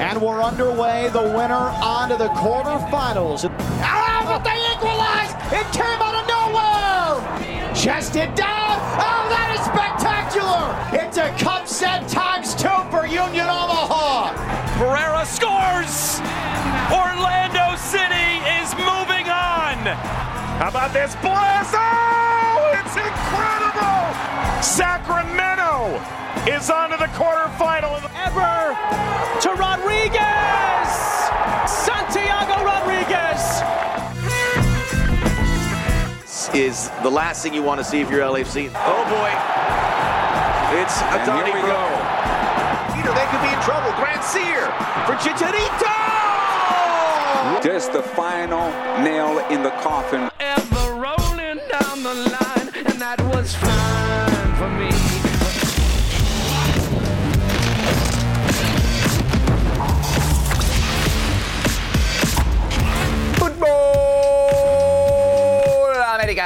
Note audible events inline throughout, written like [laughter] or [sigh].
And we're underway. The winner onto the quarterfinals. Ah, but they equalize! It came out of nowhere! Chested down. Oh, that is spectacular! It's a cup set times two for Union Omaha. Pereyra scores! Orlando City is moving on! How about this blast? Oh, it's incredible! Sacramento is on to the quarterfinal. Eber to Rodriguez! Santiago Rodriguez! Is the last thing you want to see if you're LAFC. Oh boy. It's a Donnie we go. Peter, they could be in trouble. Grandsir for Chicharito! Just the final nail in the coffin. Eber rolling down the line, and that was fine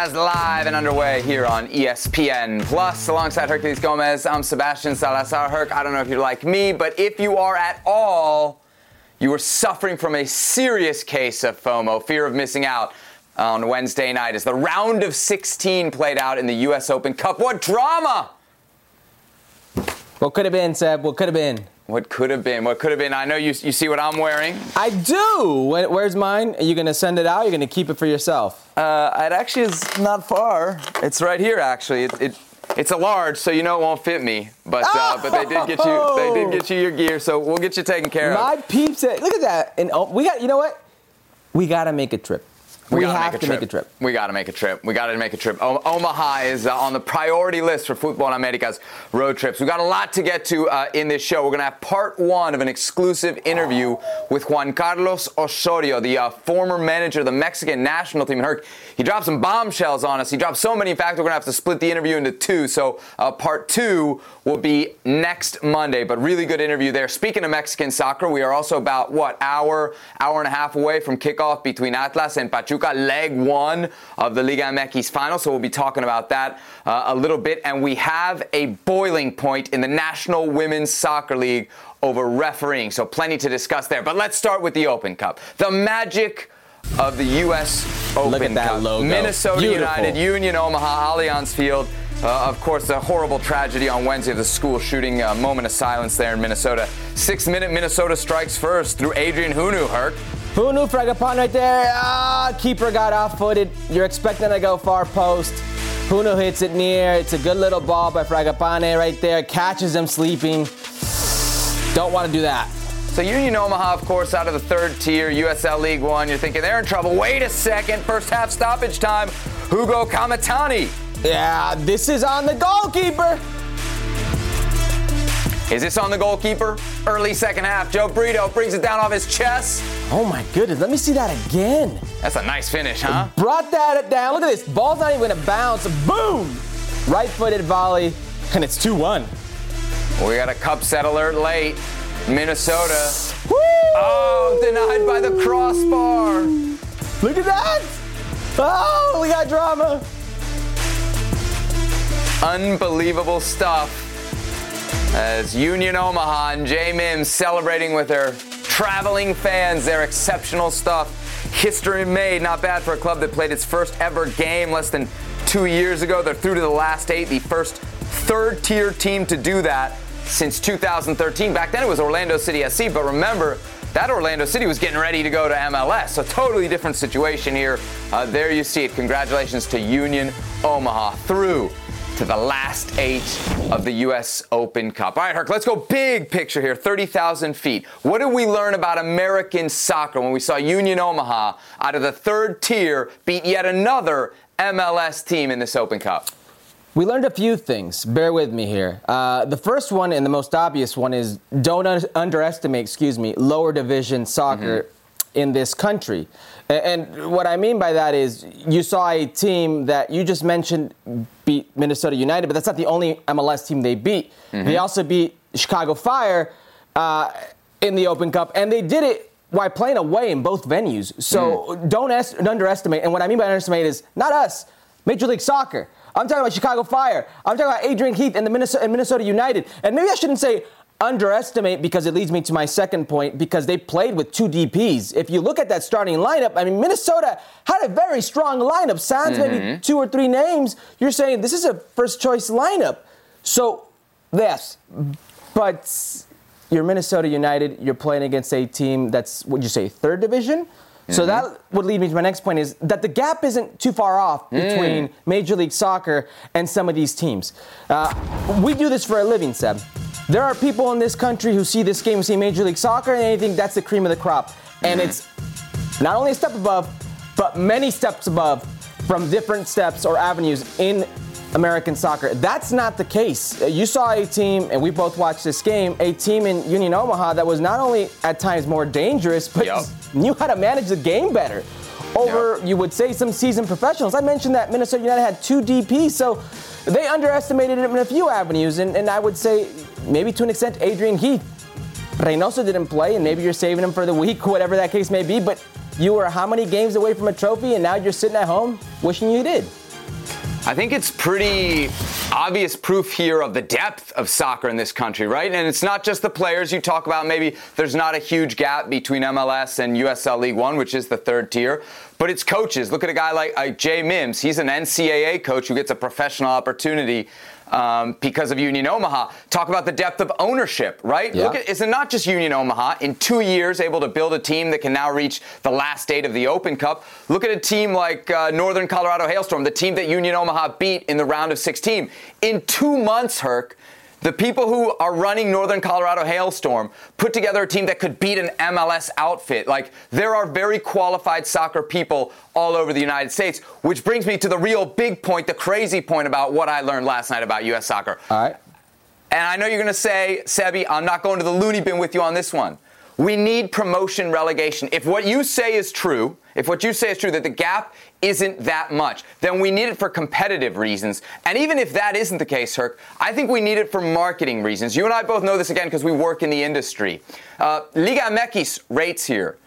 Americas live and underway here on ESPN Plus. Alongside Herculez Gomez, I'm Sebastian Salazar. Herc, I don't know if you're like me, but if you are at all, you are suffering from a serious case of FOMO, fear of missing out on Wednesday night as the round of 16 played out in the U.S. Open Cup. What drama! What could have been, Seb? What could have been? What could have been? What could have been? I know you, you see what I'm wearing. I do. Where's mine? Are you gonna send it out? You're gonna keep it for yourself? Uh, it actually is not far. It's right here, actually. It, it it's a large, so you know it won't fit me. But uh, but they did get you they did get you your gear, so we'll get you taken care of. My peeps. Said, look at that. And oh, we got. You know what? We gotta make a trip. We, gotta have make to make a trip. We got to make a trip. We got to make a trip. O- Omaha is uh, on the priority list for Football in America's road trips. We got a lot to get to uh, in this show. We're going to have part one of an exclusive interview with Juan Carlos Osorio, the uh, former manager of the Mexican national team. Herc, he dropped some bombshells on us. He dropped so many, in fact, we're going to have to split the interview into two. So uh, part two will be next Monday. But really good interview there. Speaking of Mexican soccer, we are also about what hour, hour and a half away from kickoff between Atlas and Pachuca, leg one of the Liga MX final. So we'll be talking about that uh, a little bit. And we have a boiling point in the National Women's Soccer League over refereeing. So plenty to discuss there. But let's start with the Open Cup. The magic of the U.S. Open Look at that Cup. logo. Minnesota Beautiful. United, Union Omaha, Allianz Field. Uh, of course, a horrible tragedy on Wednesday of the school shooting. A moment of silence there in Minnesota. Six minute Minnesota strikes first through Adrian Hunou, Hurt. Who knew Fragapane right there? Ah, keeper got off footed. You're expecting to go far post. Hunou hits it near. It's a good little ball by Fragapane right there. Catches him sleeping. Don't want to do that. So Union Omaha, of course, out of the third tier, USL League One. You're thinking they're in trouble. Wait a second. First half stoppage time. Hugo Kamatani. Yeah, this is on the goalkeeper. Is this on the goalkeeper? Early second half. Joe Brito brings it down off his chest. Oh my goodness, let me see that again. That's a nice finish, huh? Brought that down. Look at this. Ball's not even gonna bounce. Boom! Right footed volley, and it's 2 1. We got a cup set alert late. Minnesota. Woo! Oh, denied by the crossbar. Look at that! Oh, we got drama. Unbelievable stuff. As Union Omaha and Jay Mims celebrating with their traveling fans, their exceptional stuff. History made, not bad for a club that played its first ever game less than two years ago. They're through to the last eight, the first third tier team to do that since 2013. Back then it was Orlando City SC, but remember, that Orlando City was getting ready to go to MLS. So totally different situation here. Uh, there you see it. Congratulations to Union Omaha through to the last eight of the U.S. Open Cup. All right, Herc, let's go big picture here 30,000 feet. What did we learn about American soccer when we saw Union Omaha out of the third tier beat yet another MLS team in this Open Cup? We learned a few things. Bear with me here. Uh, the first one and the most obvious one is don't un- underestimate, excuse me, lower division soccer in this country. And what I mean by that is you saw a team that you just mentioned beat Minnesota United, but that's not the only MLS team they beat. They also beat Chicago Fire uh, in the Open Cup, and they did it while playing away in both venues. So don't es- underestimate. And what I mean by underestimate is not us, Major League Soccer. I'm talking about Chicago Fire. I'm talking about Adrian Heath and the Minnesota, and Minnesota United. And maybe I shouldn't say underestimate because it leads me to my second point because they played with two DPs. If you look at that starting lineup, I mean, Minnesota had a very strong lineup. Sans maybe mm-hmm. two or three names. You're saying this is a first choice lineup. So, yes, but you're Minnesota United. You're playing against a team that's, what would you say, third division? So mm-hmm. that would lead me to my next point is that the gap isn't too far off mm. between Major League Soccer and some of these teams. Uh, we do this for a living, Seb. There are people in this country who see this game, see Major League Soccer, and they think that's the cream of the crop. And it's not only a step above, but many steps above from different steps or avenues in American soccer. That's not the case. You saw a team, and we both watched this game, a team in Union Omaha that was not only at times more dangerous, but Yup. knew how to manage the game better. Over, you would say, some seasoned professionals. I mentioned that Minnesota United had two DPs, so they underestimated him in a few avenues, and, and I would say maybe to an extent, Adrian Heath. Reynoso didn't play, and maybe you're saving him for the week, [laughs] whatever that case may be. But you were how many games away from a trophy, and now you're sitting at home wishing you did. I think it's pretty obvious proof here of the depth of soccer in this country, right? And it's not just the players you talk about. Maybe there's not a huge gap between MLS and USL League One, which is the third tier, but it's coaches. Look at a guy like, like Jay Mims. He's an NCAA coach who gets a professional opportunity um, because of Union Omaha. Talk about the depth of ownership, right? Yeah. Look at, is it not just Union Omaha in two years able to build a team that can now reach the last eight of the Open Cup? Look at a team like uh, Northern Colorado Hailstorm, the team that Union Omaha beat in the round of 16. In two months, Herc, the people who are running Northern Colorado Hailstorm put together a team that could beat an MLS outfit. Like, there are very qualified soccer people all over the United States, which brings me to the real big point, the crazy point about what I learned last night about U.S. soccer. All right. And I know you're going to say, Sebi, I'm not going to the loony bin with you on this one. We need promotion relegation. If what you say is true, if what you say is true, that the gap isn't that much, then we need it for competitive reasons. And even if that isn't the case, Herc, I think we need it for marketing reasons. You and I both know this again because we work in the industry. Uh, Liga MX rates here.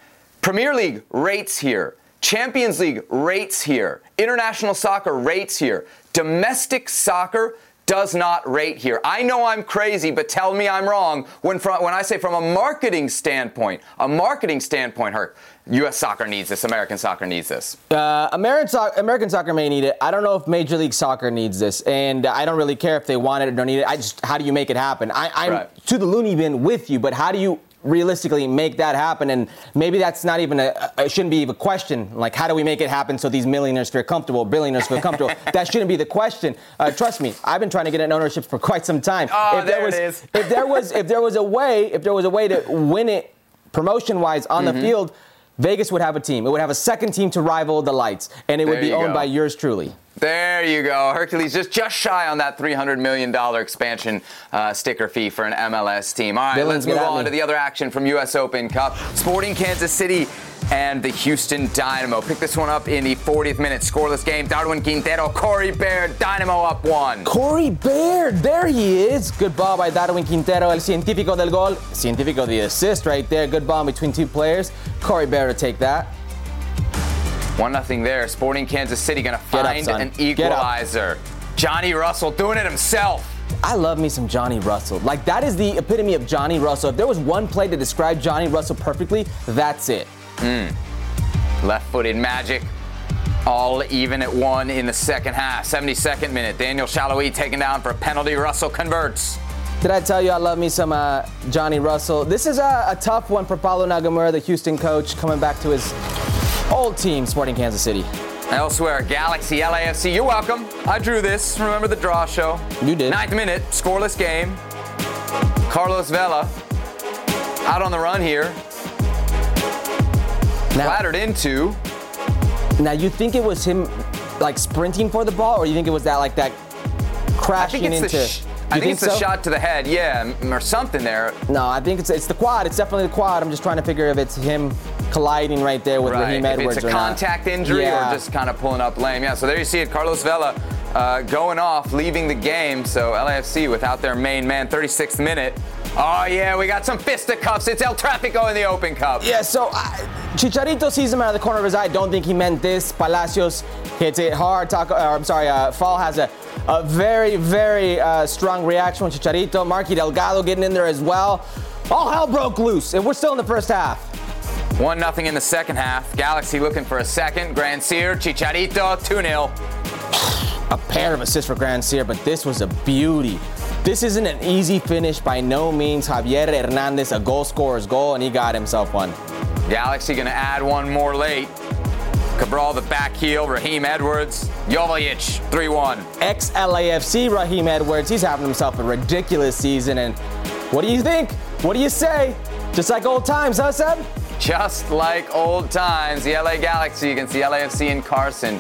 Premier League rates here. Champions League rates here. International soccer rates here. Domestic soccer does not rate here. I know I'm crazy, but tell me I'm wrong when from, when I say from a marketing standpoint, a marketing standpoint, Herc, U.S. soccer needs this. American soccer needs this. Uh, American, so- American soccer may need it. I don't know if Major League Soccer needs this, and I don't really care if they want it or don't need it. I just, how do you make it happen? I, I'm Right. to the loony bin with you, but how do you realistically make that happen? And maybe that's not even a, it shouldn't be even a question. Like, how do we make it happen so these millionaires feel comfortable, billionaires feel comfortable? [laughs] that shouldn't be the question. Uh, trust me, I've been trying to get an ownership for quite some time. Oh, there it was, is. if there was, if there was a way, if there was a way to win it promotion-wise on Mm-hmm. the field. Vegas would have a team. It would have a second team to rival the lights, and it would be owned go. by yours truly. There you go. Herculez just just shy on that $300 million expansion uh, sticker fee for an MLS team. All right, Villains, let's move on me. to the other action from U.S. Open Cup. Sporting Kansas City and the Houston Dynamo. Pick this one up in the 40th minute. Scoreless game. Darwin Quintero, Corey Baird, Dynamo up one. Corey Baird, there he is. Good ball by Darwin Quintero, el científico del gol. Científico the assist right there. Good ball between two players. Corey Baird will take that. One nothing there. Sporting Kansas City gonna Get up, find an equalizer. Johnny Russell doing it himself. I love me some Johnny Russell. Like that is the epitome of Johnny Russell. If there was one play to describe Johnny Russell perfectly, that's it. Left-footed magic. All even at one in the second half. 72nd minute. Daniel Salloi taken down for a penalty. Russell converts. Did I tell you I love me some uh, Johnny Russell? This is a, a tough one for Paulo Nagamura, the Houston coach, coming back to his old team, Sporting Kansas City. Elsewhere, Galaxy, LAFC, you're welcome. I drew this. Remember the draw show? You did. Ninth minute, scoreless game. Carlos Vela out on the run here. Now, Flattered into. now you think it was him like sprinting for the ball, or you think it was that like that crashing think into? Sh- I You think, it's the so? shot to the head, yeah, or something there. No, I think it's it's the quad. It's definitely the quad. I'm just trying to figure if it's him colliding right there with Right. Raheem If Edwards it's a or not. contact injury Yeah. or just kind of pulling up lame. Yeah, so there you see it. Carlos Vela uh, going off, leaving the game. So LAFC without their main man, 36th minute. Oh, yeah, we got some fisticuffs. It's El Trafico in the Open Cup. Yeah, so I, Chicharito sees him out of the corner of his eye. Don't think he meant this. Palacios hits it hard. Taco, or, I'm sorry, uh, Fall has a, A very, very uh, strong reaction from Chicharito. Marky Delgado getting in there as well. All hell broke loose, and we're still in the first half. 1 0 in the second half. Galaxy looking for a second. Grand Grandsir, Chicharito, 2 0. A pair of assists for Grand Grandsir, but this was a beauty. This isn't an easy finish by no means. Javier Hernandez, a goal scorer's goal, and he got himself one. Galaxy to add one more late. Cabral, the back heel, Raheem Edwards, Joveljic, 3 1. Ex LAFC Raheem Edwards, he's having himself a ridiculous season. And what do you think? What do you say? Just like old times, huh, Seb? Just like old times, the LA Galaxy against the LAFC in Carson.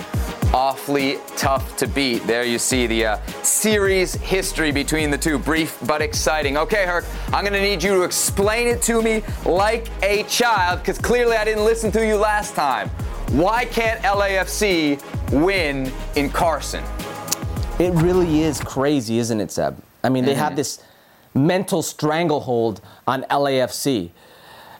Awfully tough to beat. There you see the uh, series history between the two. Brief but exciting. Okay, Herc, I'm going to need you to explain it to me like a child because clearly I didn't listen to you last time. Why can't LAFC win in Carson? It really is crazy, isn't it, Seb? I mean, they have this mental stranglehold on LAFC.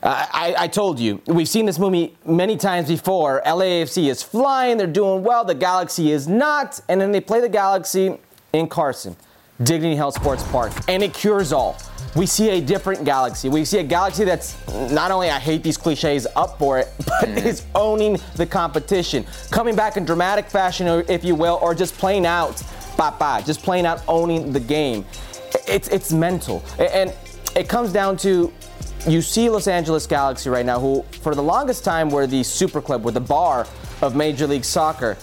I, I told you, we've seen this movie many times before. LAFC is flying, they're doing well, the Galaxy is not, and then they play the Galaxy in Carson, Dignity Health Sports Park, and it cures all. We see a different galaxy. We see a galaxy that's not only, I hate these cliches, up for it, [laughs] but mm-hmm. is owning the competition. Coming back in dramatic fashion, if you will, or just playing out, papa, just playing out, owning the game. It's, it's mental. And it comes down to you see Los Angeles Galaxy right now, who for the longest time were the super club, were the bar of Major League Soccer.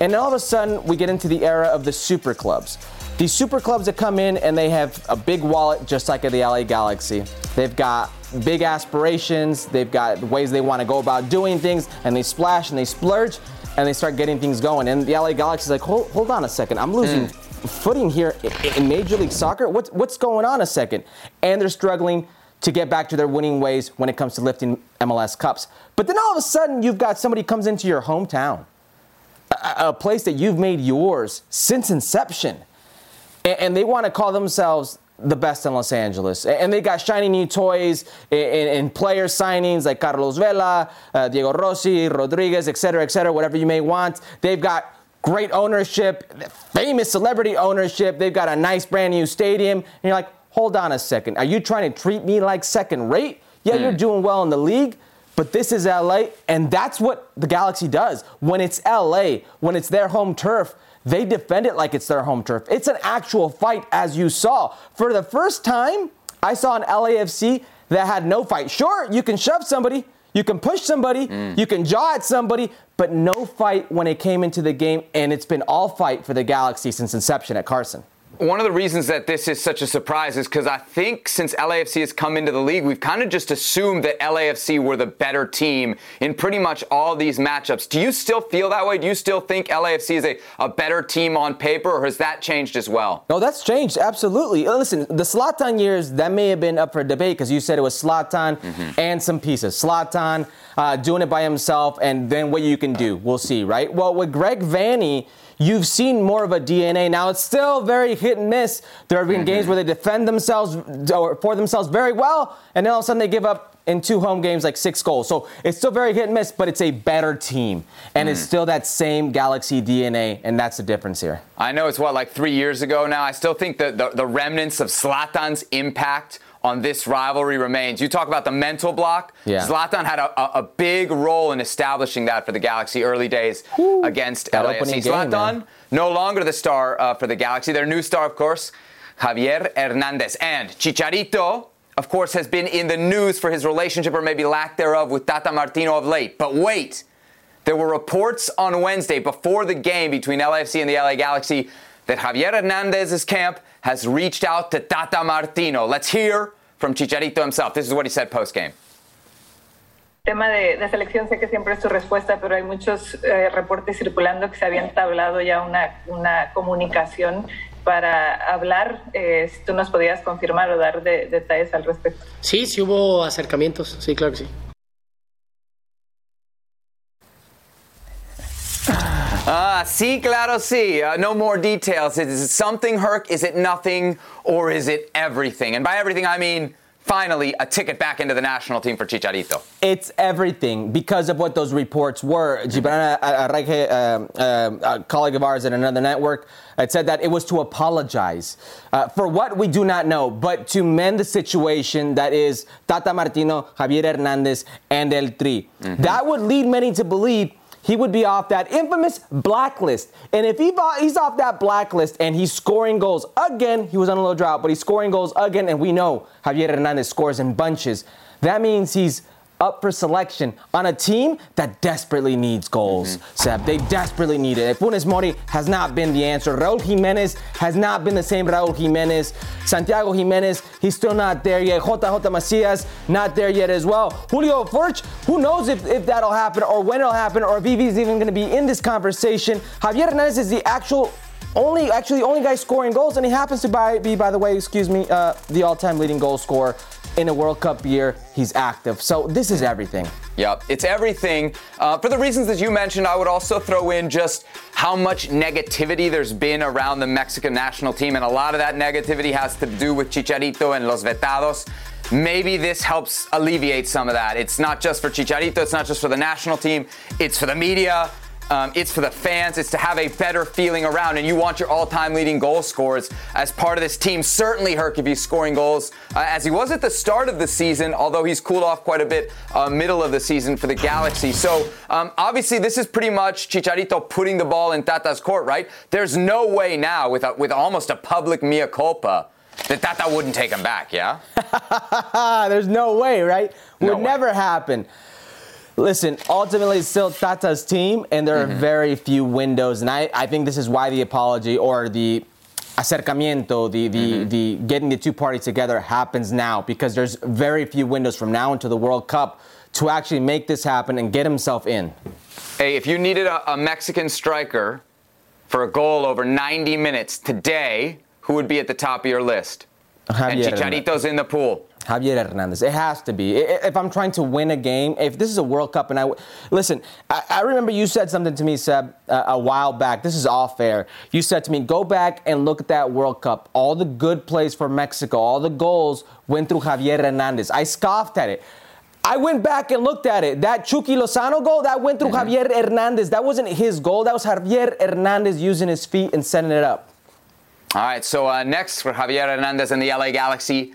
And all of a sudden, we get into the era of the super clubs. These super clubs that come in and they have a big wallet, just like at the LA Galaxy. They've got big aspirations, they've got ways they want to go about doing things, and they splash and they splurge and they start getting things going. And the LA Galaxy is like, hold, hold on a second, I'm losing mm. footing here in Major League Soccer. What's, what's going on a second? And they're struggling to get back to their winning ways when it comes to lifting MLS Cups. But then all of a sudden, you've got somebody comes into your hometown, a, a place that you've made yours since inception, and, and they want to call themselves the best in Los Angeles. And they got shiny new toys and, player signings like Carlos Vela, uh, Diego Rossi, Rodriguez, et cetera, et cetera, whatever you may want. They've got great ownership, famous celebrity ownership. They've got a nice brand new stadium. And you're like, hold on a second. Are you trying to treat me like second rate? Yeah, you're hmm. doing well in the league, but this is LA, and that's what the Galaxy does. When it's LA, when it's their home turf, they defend it like it's their home turf. It's an actual fight, as you saw. For the first time, I saw an LAFC that had no fight. Sure, you can shove somebody, you can push somebody, hmm. you can jaw at somebody, but no fight when it came into the game, and it's been all fight for the Galaxy since inception at Carson. One of the reasons that this is such a surprise is because I think since LAFC has come into the league, we've kind of just assumed that LAFC were the better team in pretty much all these matchups. Do you still feel that way? Do you still think LAFC is a, a better team on paper, or has that changed as well? No, that's changed absolutely. Uh, Listen, the Zlatan years that may have been up for debate because you said it was Zlatan and some pieces. Zlatan uh, doing it by himself, and then what you can do, we'll see, right? Well, with Greg Vanney, you've seen more of a DNA. Now it's still very hit and miss. There have been games mm-hmm. where they defend themselves or for themselves very well, and then all of a sudden they give up in two home games like six goals. So it's still very hit and miss, but it's a better team, and it's mm. still that same Galaxy DNA, and that's the difference here. I know it's what, like three years ago now. I still think that the, the remnants of Zlatan's impact on this rivalry remains. You talk about the mental block. Yeah. Zlatan had a, a, big role in establishing that for the Galaxy early days against That LAFC. game, Zlatan, man. no longer the star uh, for the Galaxy. Their new star, of course, Javier Hernandez. And Chicharito, of course, has been in the news for his relationship or maybe lack thereof with Tata Martino of late. But wait, there were reports on Wednesday before the game between LAFC and the LA Galaxy that Javier Hernandez's camp has reached out to Tata Martino. Let's hear from Chicharito himself. This is what he said post game. tema de, de selección sé que siempre es tu respuesta, pero hay muchos eh, reportes circulando que se había entablado ya una, una comunicación para hablar. Eh, si tú nos podías confirmar o dar de- detalles al respecto. Sí, sí hubo acercamientos, sí, claro que sí. Ah, sí, claro, sí. Uh, no more details. Is it something, Herc? Is it nothing? Or is it everything? And by everything, I mean finally a ticket back into the national team for Chicharito? It's everything because of what those reports were. Gibran Araige, um, um, a colleague of ours at another network, had said that it was to apologize uh, for what we do not know, but to mend the situation that is Tata Martino, Javier Hernandez, and El Tri. That would lead many to believe he would be off that infamous blacklist. And if he, he's off that blacklist and he's scoring goals again, he was on a little drought, but he's scoring goals again, and we know Javier Hernandez scores in bunches. That means he's up for selection on a team that desperately needs goals. Seb, they desperately need it. Funes Mori has not been the answer. Raul Jimenez has not been the same Raul Jimenez. Santiago Jimenez, he's still not there yet. JJ Macias, not there yet as well. Julio Furch, who knows if, if that'll happen or when it'll happen or if Vivi's even going to be in this conversation. Javier Hernandez is the actual only actually only guy scoring goals, and he happens to by, be, by the way, excuse me, uh, the all-time leading goal scorer in a World Cup year. He's active, so this is everything. Yep, it's everything. Uh, for the reasons that you mentioned, I would also throw in just how much negativity there's been around the Mexican national team, and a lot of that negativity has to do with Chicharito and Los Vetados. Maybe this helps alleviate some of that. It's not just for Chicharito, it's not just for the national team, it's for the media. Um, it's for the fans. It's to have a better feeling around. And you want your all-time leading goal scorers as part of this team. Certainly, Herc, if he's scoring goals uh, as he was at the start of the season, although he's cooled off quite a bit uh, middle of the season for the Galaxy. So um, obviously, this is pretty much Chicharito putting the ball in Tata's court, right? There's no way now with a, with almost a public mea culpa that Tata wouldn't take him back. Yeah. [laughs] There's no way, right? No Would way. never happen. Listen, ultimately, it's still Tata's team, and there Mm-hmm. are very few windows. And I, I think this is why the apology or the acercamiento, the, the, Mm-hmm. the getting the two parties together happens now because there's very few windows from now into the World Cup to actually make this happen and get himself in. Hey, if you needed a, a Mexican striker for a goal over 90 minutes today, who would be at the top of your list? and Javier Chicharito's in the pool. Javier Hernandez. It has to be. If I'm trying to win a game, if this is a World Cup, and I listen, I, I remember you said something to me, Seb, uh, a while back. This is off air. You said to me, "Go back and look at that World Cup. All the good plays for Mexico, all the goals went through Javier Hernandez." I scoffed at it. I went back and looked at it. That Chucky Lozano goal, that went through Javier Hernandez. That wasn't his goal. That was Javier Hernandez using his feet and setting it up. All right, so uh, next for Javier Hernandez and the LA Galaxy,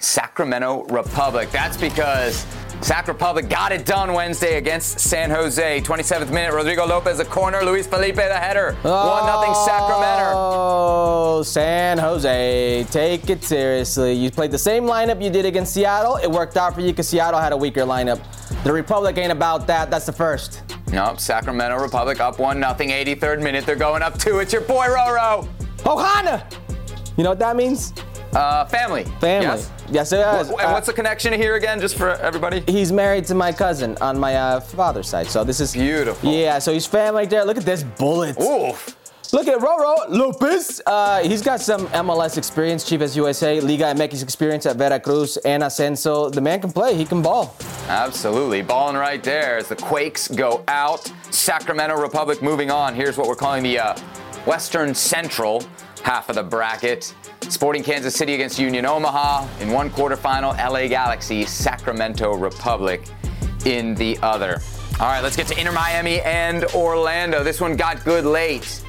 Sacramento Republic. That's because Sac Republic got it done Wednesday against San Jose. 27th minute, Rodrigo Lopez a corner, Luis Felipe the header. 1 0 Sacramento. Oh, San Jose, take it seriously. You played the same lineup you did against Seattle. It worked out for you because Seattle had a weaker lineup. The Republic ain't about that. That's the first. Nope, Sacramento Republic up 1 0, 83rd minute. They're going up 2. It's your boy Roro. Ohana! You know what that means? Uh, family. Family. Yes. Yes, it is. And what's the connection here again, just for everybody? He's married to my cousin on my uh, father's side. So this is Beautiful. Yeah, so he's family right there. Look at this bullet. Oof. Look at Roro Lopez. Uh, he's got some MLS experience, Chivas USA, Liga MX experience at Veracruz and Ascenso. The man can play. He can ball. Absolutely. Balling right there as the Quakes go out. Sacramento Republic moving on. Here's what we're calling the uh, Western Central half of the bracket. Sporting Kansas City against Union Omaha in one quarterfinal. LA Galaxy, Sacramento Republic in the other. All right, let's get to Inter Miami and Orlando. This one got good late.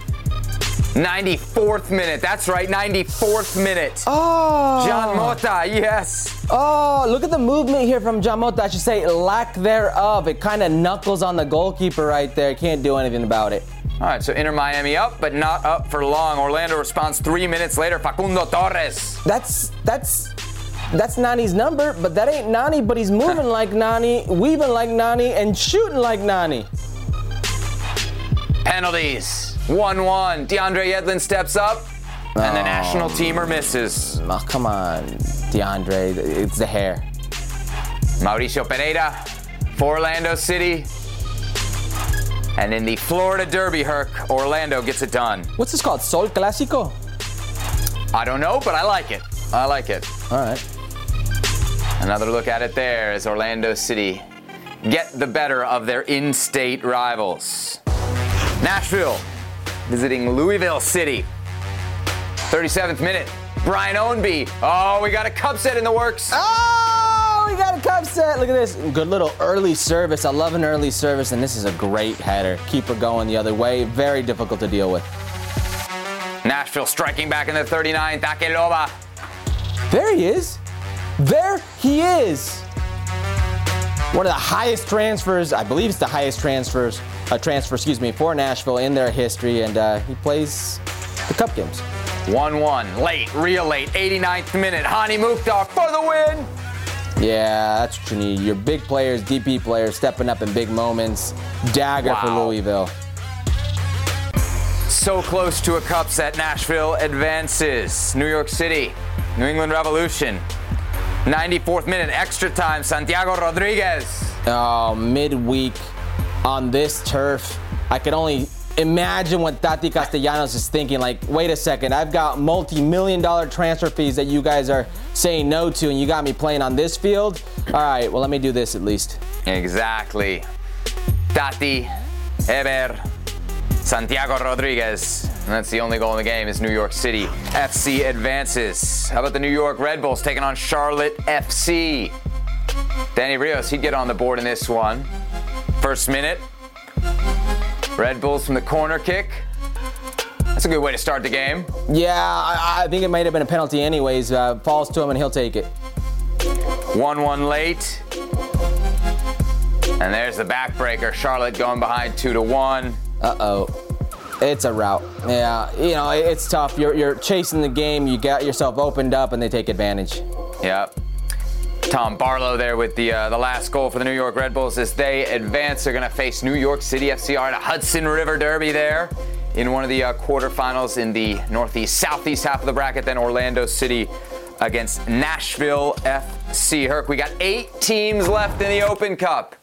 94th minute. That's right, 94th minute. Oh. Jean Mota, yes. Oh, look at the movement here from Jean Mota. I should say lack thereof. It kind of knuckles on the goalkeeper right there. Can't do anything about it. All right, so Inter Miami up, but not up for long. Orlando responds three minutes later. Facundo Torres. That's that's that's Nani's number, but that ain't Nani. But he's moving [laughs] like Nani, weaving like Nani, and shooting like Nani. Penalties. 1 1. DeAndre Yedlin steps up, and the national oh, teamer misses. Oh, come on, DeAndre. It's the hair. Mauricio Pereyra for Orlando City. And in the Florida Derby, Herc, Orlando gets it done. What's this called? Sol Clásico? I don't know, but I like it. I like it. All right. Another look at it there as Orlando City get the better of their in state rivals. Nashville visiting Louisville City. 37th minute. Brian Ownby. Oh, we got a cup set in the works. Oh, we got a cup set. Look at this. Good little early service. I love an early service, and this is a great header. Keep her going the other way. Very difficult to deal with. Nashville striking back in the 39th. Aké Loba. There he is. There he is. One of the highest transfers, I believe it's the highest transfers, uh, transfer, excuse me, for Nashville in their history, and uh, he plays the cup games. 1 1. Late, real late. 89th minute. Hani Mukhtar for the win. Yeah, that's what you need. Your big players, DP players, stepping up in big moments. Dagger for Louisville. So close to a cup set. Nashville advances. New York City. New England Revolution. 94th minute. Extra time. Santiago Rodriguez. Oh, midweek on this turf. I can only imagine what Tati Castellanos is thinking. Like, wait a second, I've got multi million dollar transfer fees that you guys are saying no to, and you got me playing on this field? All right, well, let me do this at least. Exactly. Tati, Eber, Santiago Rodriguez. And that's the only goal in the game is New York City. FC advances. How about the New York Red Bulls taking on Charlotte FC? Danny Rios, he'd get on the board in this one. First minute. Red Bulls from the corner kick. That's a good way to start the game. Yeah, I, I think it might have been a penalty, anyways. Uh, falls to him, and he'll take it. 1 1 late. And there's the backbreaker. Charlotte going behind 2 to 1. Uh oh. It's a route. Yeah, you know, it's tough. You're, you're chasing the game, you got yourself opened up, and they take advantage. Yep. Tom Barlow there with the uh, the last goal for the New York Red Bulls as they advance. They're going to face New York City FCR in a Hudson River Derby there in one of the uh, quarterfinals in the northeast southeast half of the bracket. Then Orlando City against Nashville FC. Herc, we got eight teams left in the Open Cup.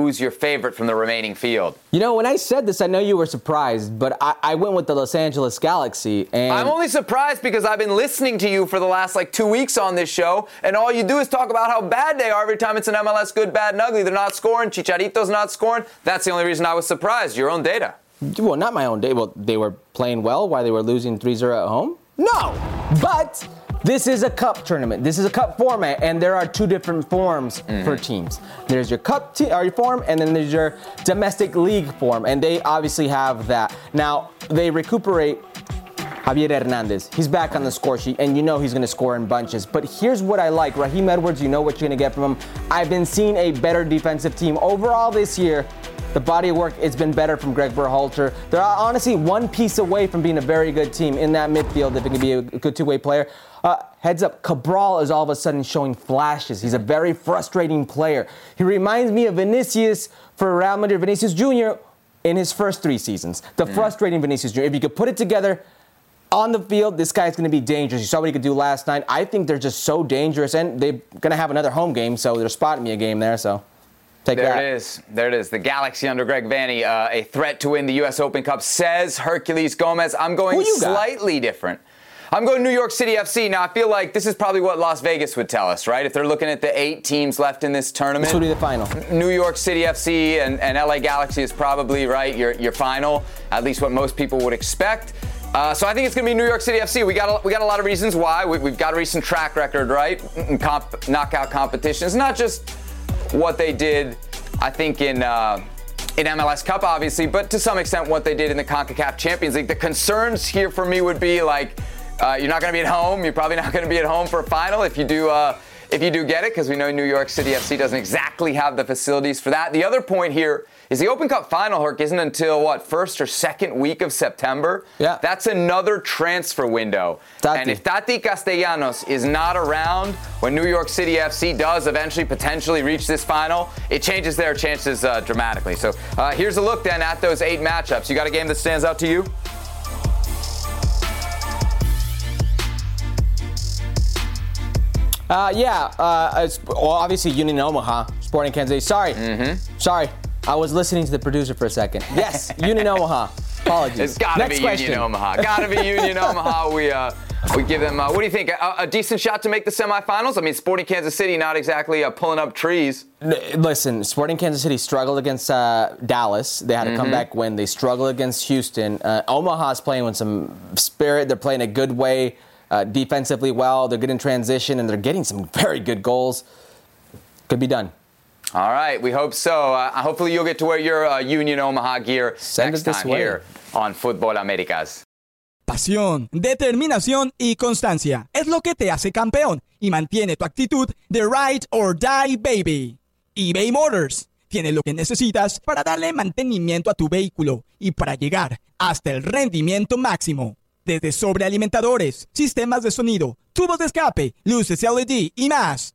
Who's your favorite from the remaining field? You know, when I said this, I know you were surprised, but I, I went with the Los Angeles Galaxy, and I'm only surprised because I've been listening to you for the last like two weeks on this show, and all you do is talk about how bad they are every time it's an MLS good, bad, and ugly. They're not scoring. Chicharito's not scoring. That's the only reason I was surprised. Your own data. well, not my own data. Well, they were playing well while they were losing 3-0 at home. No, but this is a cup tournament. This is a cup format, and there are two different forms mm-hmm. for teams. There's your cup te- or your form, and then there's your domestic league form, and they obviously have that. Now they recuperate Javier Hernandez. He's back on the score sheet, and you know he's going to score in bunches. But here's what I like Raheem Edwards, you know what you're going to get from him. I've been seeing a better defensive team overall this year. The body of work has been better from Greg Berhalter. They're honestly one piece away from being a very good team in that midfield if it can be a good two way player. Uh, heads up, Cabral is all of a sudden showing flashes. He's a very frustrating player. He reminds me of Vinicius for Real Madrid, Vinicius Jr. in his first three seasons. The frustrating Vinicius Jr. If you could put it together, on the field, this guy's going to be dangerous. You saw what he could do last night. I think they're just so dangerous, and they're going to have another home game, so they're spotting me a game there. So take There that. it is. There it is. The Galaxy under Greg Vanney, uh, a threat to win the U.S. Open Cup, says Herculez Gomez. I'm going slightly different. I'm going New York City FC. Now, I feel like this is probably what Las Vegas would tell us, right? If they're looking at the eight teams left in this tournament. This will be the final. New York City FC and, and LA Galaxy is probably right your your final, at least what most people would expect. Uh, so I think it's going to be New York City FC. We got a, we got a lot of reasons why. We, we've got a recent track record, right? In comp, knockout competitions, not just what they did. I think in. Uh, in MLS Cup, obviously, but to some extent, what they did in the CONCACAF Champions League. The concerns here for me would be like, uh, you're not going to be at home. You're probably [laughs] not going to be at home for a final if you do. Uh, if you do get it, because we know New York City FC doesn't exactly have the facilities for that. The other point here is the Open Cup final, Herc, isn't until what, first or second week of September? Yeah. That's another transfer window. Tati. And if Tati Castellanos is not around when New York City FC does eventually potentially reach this final, it changes their chances uh, dramatically. So uh, here's a look then at those eight matchups. You got a game that stands out to you? Uh, yeah, uh, it's, well, obviously Union Omaha, Sporting Kansas City. Sorry, Mm-hmm. sorry, I was listening to the producer for a second. Yes, [laughs] Union Omaha. Apologies. It's got to be question. Union Omaha. Got to be Union [laughs] Omaha. We uh, we give them. Uh, what do you think? A, a decent shot to make the semifinals? I mean, Sporting Kansas City not exactly uh, pulling up trees. Listen, Sporting Kansas City struggled against uh, Dallas. They had a Mm-hmm. comeback win. They struggled against Houston. Uh, Omaha's playing with some spirit. They're playing a good way. uh, defensively well. They're good in transition, and they're getting some very good goals. Could be done. All right, we hope so. Uh, hopefully, you'll get to wear your uh, Union Omaha gear Send next time way. here on Football Americas. Pasión, determinación y constancia es lo que te hace campeón y mantiene tu actitud de ride or die baby. eBay Motors tiene lo que necesitas para darle mantenimiento a tu vehículo y para llegar hasta el rendimiento máximo. Desde sobrealimentadores, sistemas de sonido, tubos de escape, luces LED y más.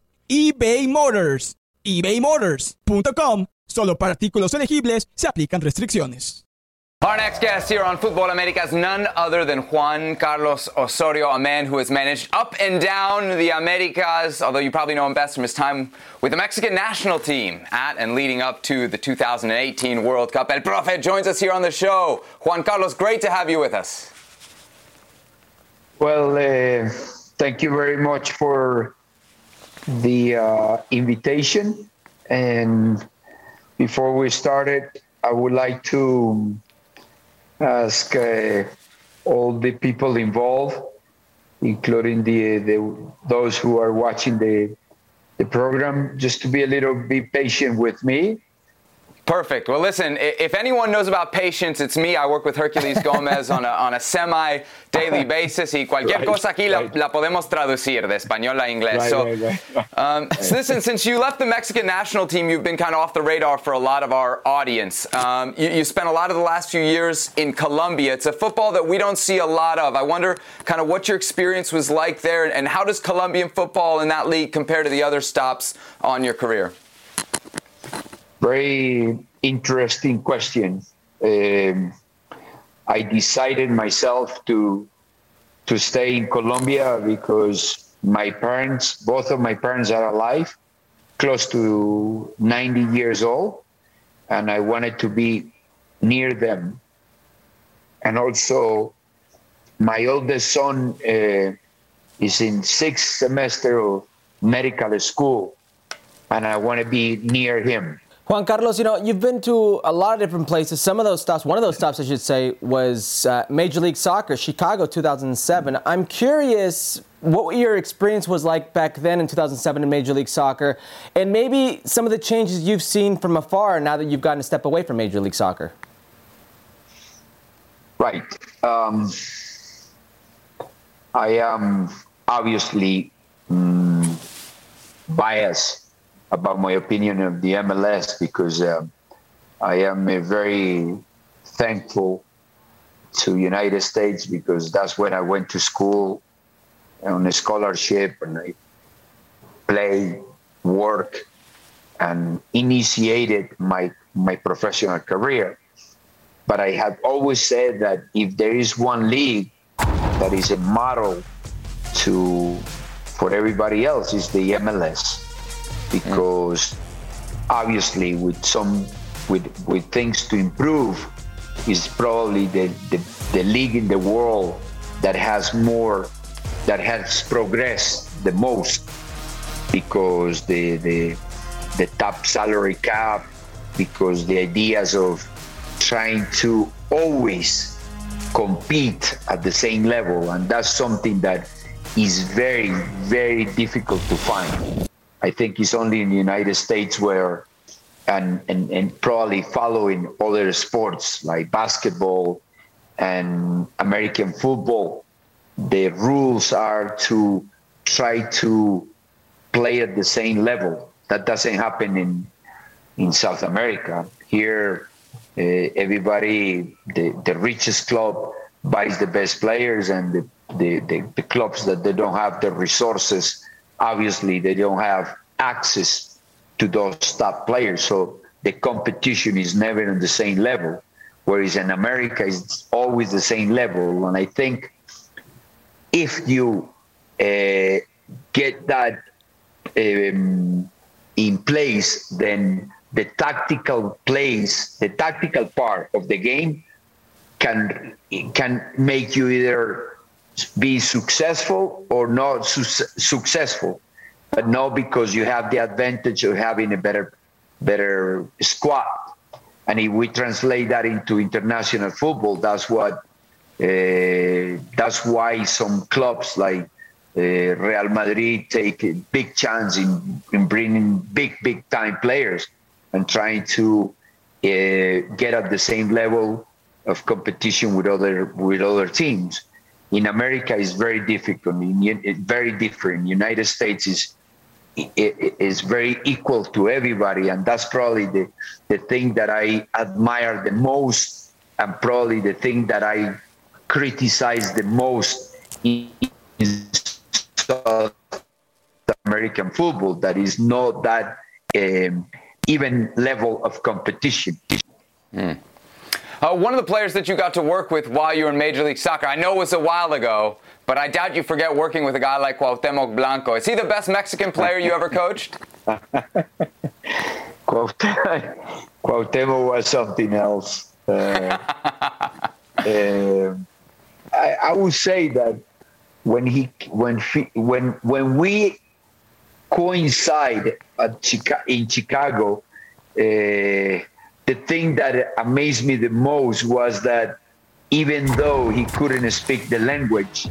eBay Motors. ebaymotors.com. Solo para artículos elegibles se aplican restricciones. Our next guest here on Futbol Americas, none other than Juan Carlos Osorio, a man who has managed up and down the Americas, although you probably know him best from his time with the Mexican national team at and leading up to the 2018 World Cup. El Profe joins us here on the show. Juan Carlos, great to have you with us. Well, uh, thank you very much for the uh, invitation. And before we started, I would like to ask uh, all the people involved, including the, the those who are watching the the program, just to be a little bit patient with me. Perfect. Well, listen, if anyone knows about patience, it's me. I work with Herculez [laughs] Gomez on a, on a semi daily basis, y cualquier Right, cosa aquí la, right. la podemos traducir de español a inglés. Right, so. Um, so listen, since you left the Mexican national team, you've been kind of off the radar for a lot of our audience. Um, you, you spent a lot of the last few years in Colombia. It's a football that we don't see a lot of. I wonder kind of what your experience was like there, and how does Colombian football in that league compare to the other stops on your career? Very interesting question. Um, I decided myself to to stay in Colombia because my parents, both of my parents, are alive, close to 90 years old, and I wanted to be near them. And also, my oldest son uh, is in sixth semester of medical school, and I want to be near him. Juan Carlos, you know, you've been to a lot of different places. Some of those stops, one of those stops, I should say, was uh, Major League Soccer, Chicago 2007. I'm curious what your experience was like back then in 2007 in Major League Soccer, and maybe some of the changes you've seen from afar now that you've gotten a step away from Major League Soccer. Right. Um, I am obviously mm, biased about my opinion of the MLS because um I am very thankful to United States because that's when I went to school on a scholarship and I play, work, and initiated my my professional career. But I have always said that if there is one league that is a model to for everybody else, is the MLS, because obviously with some with with things to improve, is probably the, the the league in the world that has more that has progressed the most because the the the top salary cap because the ideas of trying to always compete at the same level. And that's something that is very very difficult to find i think it's only in the united states where and and, and probably following other sports like basketball and american football the rules are to try to play at the same level. That doesn't happen in in south america. Here uh, everybody, the, the richest club buys the best players, and the, the, the, the clubs that they don't have the resources, obviously, they don't have access to those top players. So the competition is never on the same level. Whereas in America, it's always the same level. And I think if you uh, get that um, in place, then the tactical plays, the tactical part of the game can can make you either be successful or not su- successful, but not because you have the advantage of having a better better squad. And if we translate that into international football, that's what uh, that's why some clubs like uh, Real Madrid take a big chance in, in bringing big, big time players and trying to uh, get at the same level of competition with other with other teams. In America, is very difficult. It's very different. United States is is very equal to everybody, and that's probably the the thing that I admire the most, and probably the thing that I criticize the most in South American football. That is not that um, even level of competition. Mm. Uh, one of the players that you got to work with while you were in Major League Soccer, I know it was a while ago, but I doubt you forget working with a guy like Cuauhtemoc Blanco. Is he the best Mexican player you ever coached? [laughs] Cuauhtemoc was something else. Uh, uh, [laughs] I, I, would say that when he when when when we coincide at Chica- in Chicago, uh, the thing that amazed me the most was that even though he couldn't speak the language,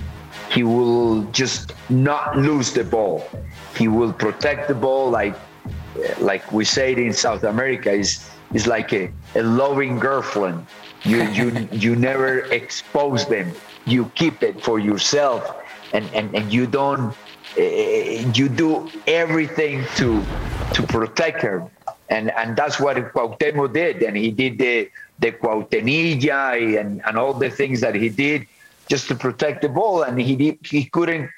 he will just not lose the ball. He will protect the ball like like we say it in South America is is like a, a loving girlfriend. You you [laughs] you never expose them. You keep it for yourself and, and, and you don't uh, you do everything to to protect her and and that's what Cuauhtemoc did, and he did the the Cuauhtemiña and and all the things that he did just to protect the ball, and he did, he couldn't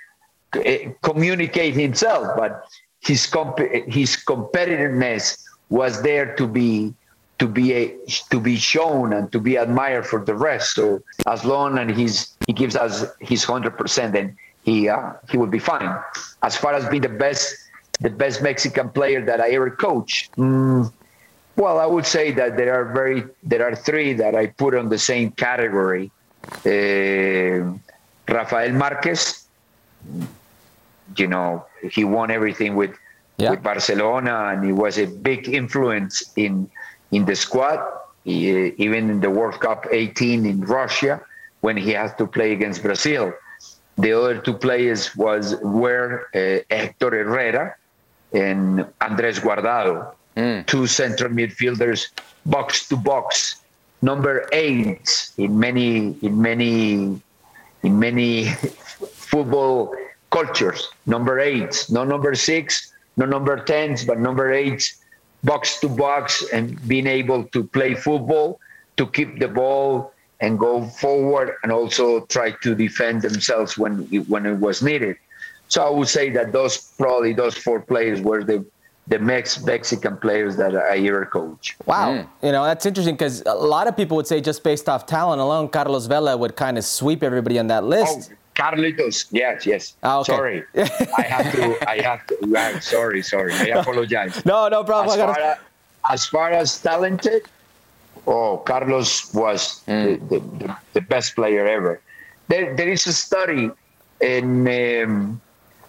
uh, communicate himself, but his comp- his competitiveness was there to be to be a, to be shown and to be admired for the rest. So as long as he's he gives us his hundred percent, then he uh, he will be fine. As far as being the best the best Mexican player that I ever coached? Mm, well, I would say that there are very there are three that I put on the same category. Uh, Rafael Marquez, you know, he won everything with yeah. with Barcelona, and he was a big influence in in the squad. He, even in the World Cup 18 in Russia, when he had to play against Brazil, the other two players was were uh, Hector Herrera, and Andres Guardado, mm. two central midfielders, box to box. Number eight in many in many in many [laughs] football cultures. Number eight, no number six, no number tens, but number eight, box to box, and being able to play football, to keep the ball and go forward, and also try to defend themselves when when it was needed. So I would say that those probably those four players were the the Mex- Mexican players that I ever coached. Wow, mm. you know that's interesting because a lot of people would say just based off talent alone, Carlos Vela would kind of sweep everybody on that list. Oh, Carlitos, yes, yes. Oh, okay. Sorry, I have to. I have to. Yeah, sorry, sorry. I apologize. [laughs] no, no problem. As far as, as, far as talented, oh, Carlos was mm. the, the, the, best player ever. There, there is a study in. Um,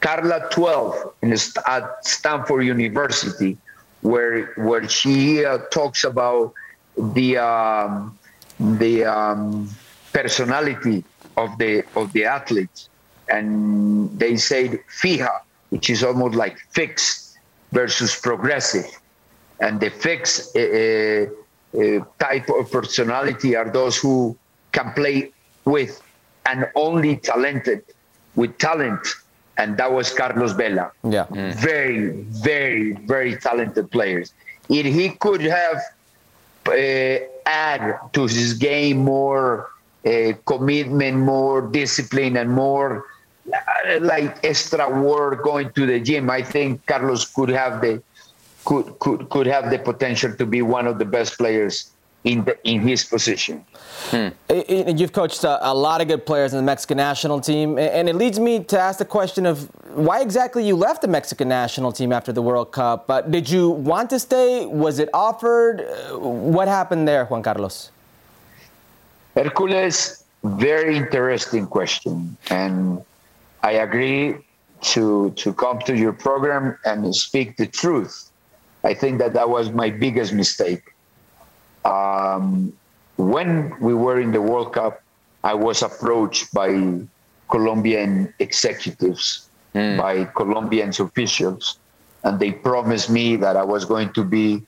Carol Dweck in, at Stanford University, where where she uh, talks about the um, the um, personality of the of the athletes, and they say fija, which is almost like fixed versus progressive, and the fixed uh, uh, type of personality are those who can play with and only talented with talent and that was Carlos Vela. Yeah. Mm. Very, very, very talented players. If he could have uh, add to his game more uh, commitment, more discipline, and more uh, like extra work going to the gym, I think Carlos could have the could could could have the potential to be one of the best players in the, in his position. Hmm. You've coached a, a, lot of good players in the Mexican national team, and it leads me to ask the question of why exactly you left the Mexican national team after the World Cup. But did you want to stay? Was it offered? What happened there, Juan Carlos? Herculez, very interesting question, and I agree to to come to your program and speak the truth. I think that that was my biggest mistake. Um, when we were in the World Cup, I was approached by Colombian executives, mm. by Colombian officials, and they promised me that I was going to be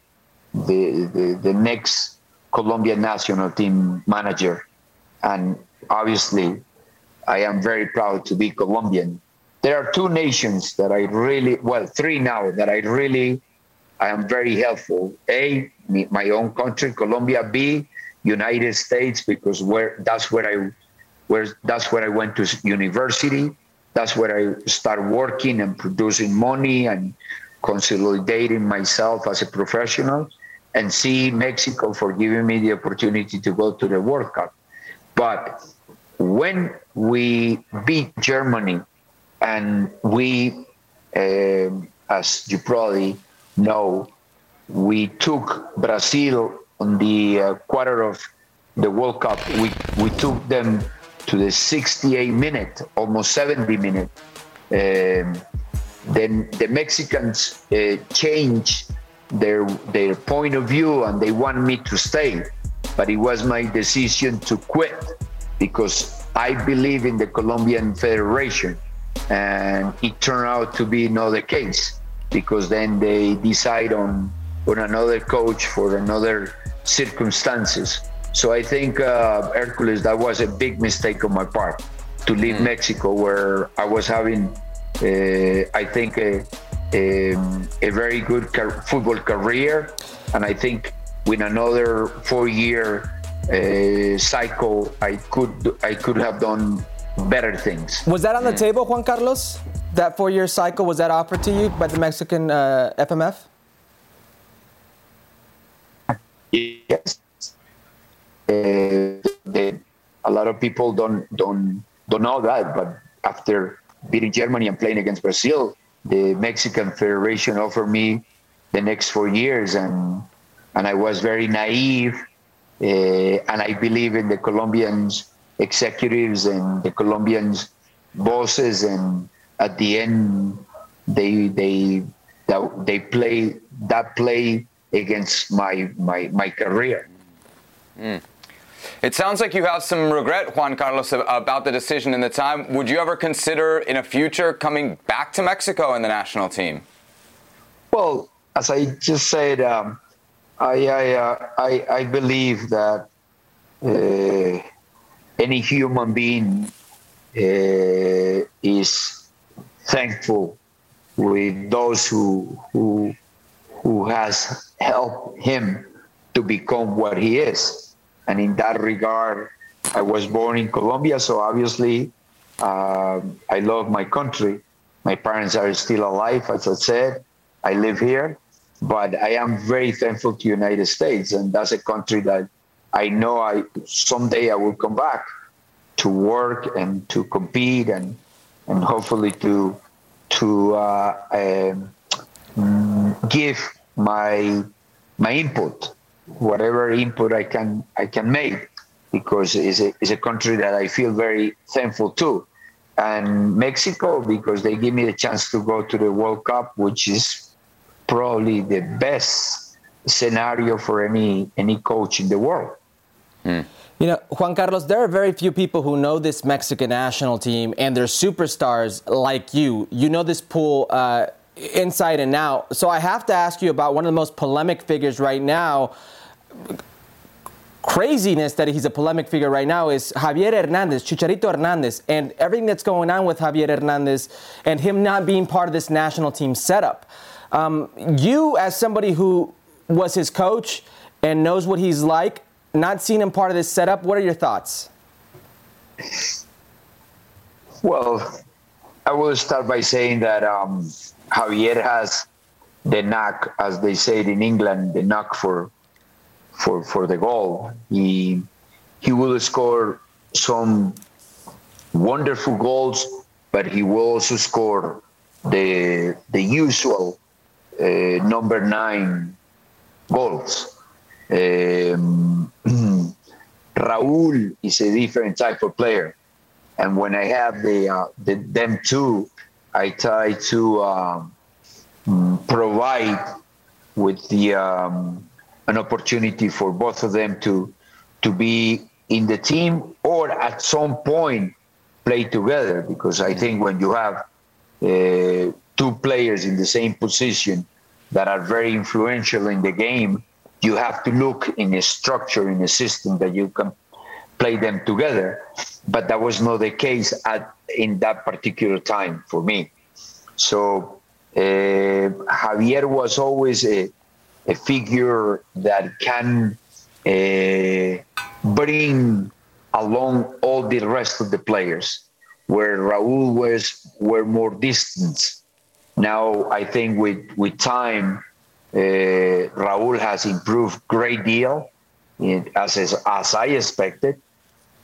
the, the, the next Colombian national team manager. And obviously, I am very proud to be Colombian. There are two nations that I really, well, three now that I really, I am very helpful. A, my own country, Colombia. B, United States, because where that's where I, where that's where I went to university. That's where I started working and producing money and consolidating myself as a professional. And see Mexico for giving me the opportunity to go to the World Cup. But when we beat Germany, and we, uh, as you probably know, we took Brazil on the uh, quarter of the World Cup. We we took them to the 68 minute, almost 70 minute. Um, then the Mexicans uh, changed their their point of view and they wanted me to stay, but it was my decision to quit because I believe in the Colombian Federation, and it turned out to be not the case because then they decide on on another coach for another circumstances. So I think uh, Herculez that was a big mistake on my part to leave mm. Mexico, where I was having, uh, I think, a, a, a very good car- football career, and I think with another four-year uh, cycle, I could I could have done better things. Was that on the mm. table, Juan Carlos? That four-year cycle was that offered to you by the Mexican uh, FMF? Yes. Uh, a lot of people don't don't don't know that, but after beating Germany and playing against Brazil, the Mexican Federation offered me the next four years, and and I was very naive uh, and I believe in the Colombians executives and the Colombians bosses, and at the end, they they they play that play against my my my career. Mm. It sounds like you have some regret, Juan Carlos, about the decision in the time. Would you ever consider in a future coming back to Mexico in the national team? Well, as I just said, um, I I, uh, I, I believe that uh, any human being uh, is thankful with those who who who has helped him to become what he is, and in that regard, I was born in Colombia, so obviously um, I love my country. My parents are still alive, as I said. I live here, but I am very thankful to United States, and that's a country that I know I someday I will come back to work and to compete and and hopefully to to uh, um, give my my input, whatever input I can I can make, because it's a, it's a country that I feel very thankful to, and Mexico because they give me the chance to go to the World Cup, which is probably the best scenario for any any coach in the world. Hmm. You know, Juan Carlos, there are very few people who know this Mexican national team and they're superstars like you. You know this pool uh, inside and out. So I have to ask you about one of the most polemic figures right now. Craziness that he's a polemic figure right now is Javier Hernandez, Chicharito Hernandez, and everything that's going on with Javier Hernandez and him not being part of this national team setup. Um, you, as somebody who was his coach and knows what he's like, not seeing him part of this setup, what are your thoughts? Well, I will start by saying that um, Javier has the knack, as they say in England, the knack for for for the goal. He he will score some wonderful goals, but he will also score the the usual uh, number nine goals. Um, Raúl is a different type of player, and when I have the, uh, the them two, I try to um, provide with the um, an opportunity for both of them to to be in the team or at some point play together. Because I think when you have uh, two players in the same position that are very influential in the game, you have to look in a structure, in a system that you can play them together. But that was not the case at in that particular time for me. So uh, Javier was always a, a figure that can uh, bring along all the rest of the players, where Raúl was were more distant. Now I think with with time, uh, Raúl has improved great deal, as as, as I expected,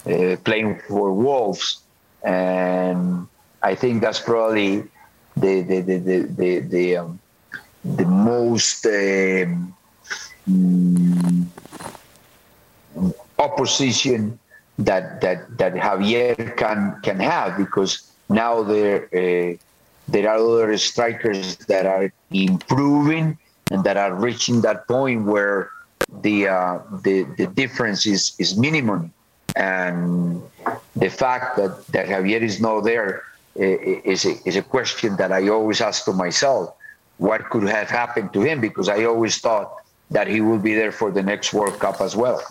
uh, playing for Wolves, and I think that's probably the the the the the, the, um, the most um, opposition that that that Javier can can have because now there uh, there are other strikers that are improving that are reaching that point where the uh, the the difference is is minimum and the fact that that Javier is not there is a, is a question that I always ask to myself what could have happened to him because I always thought that he will be there for the next World Cup as well.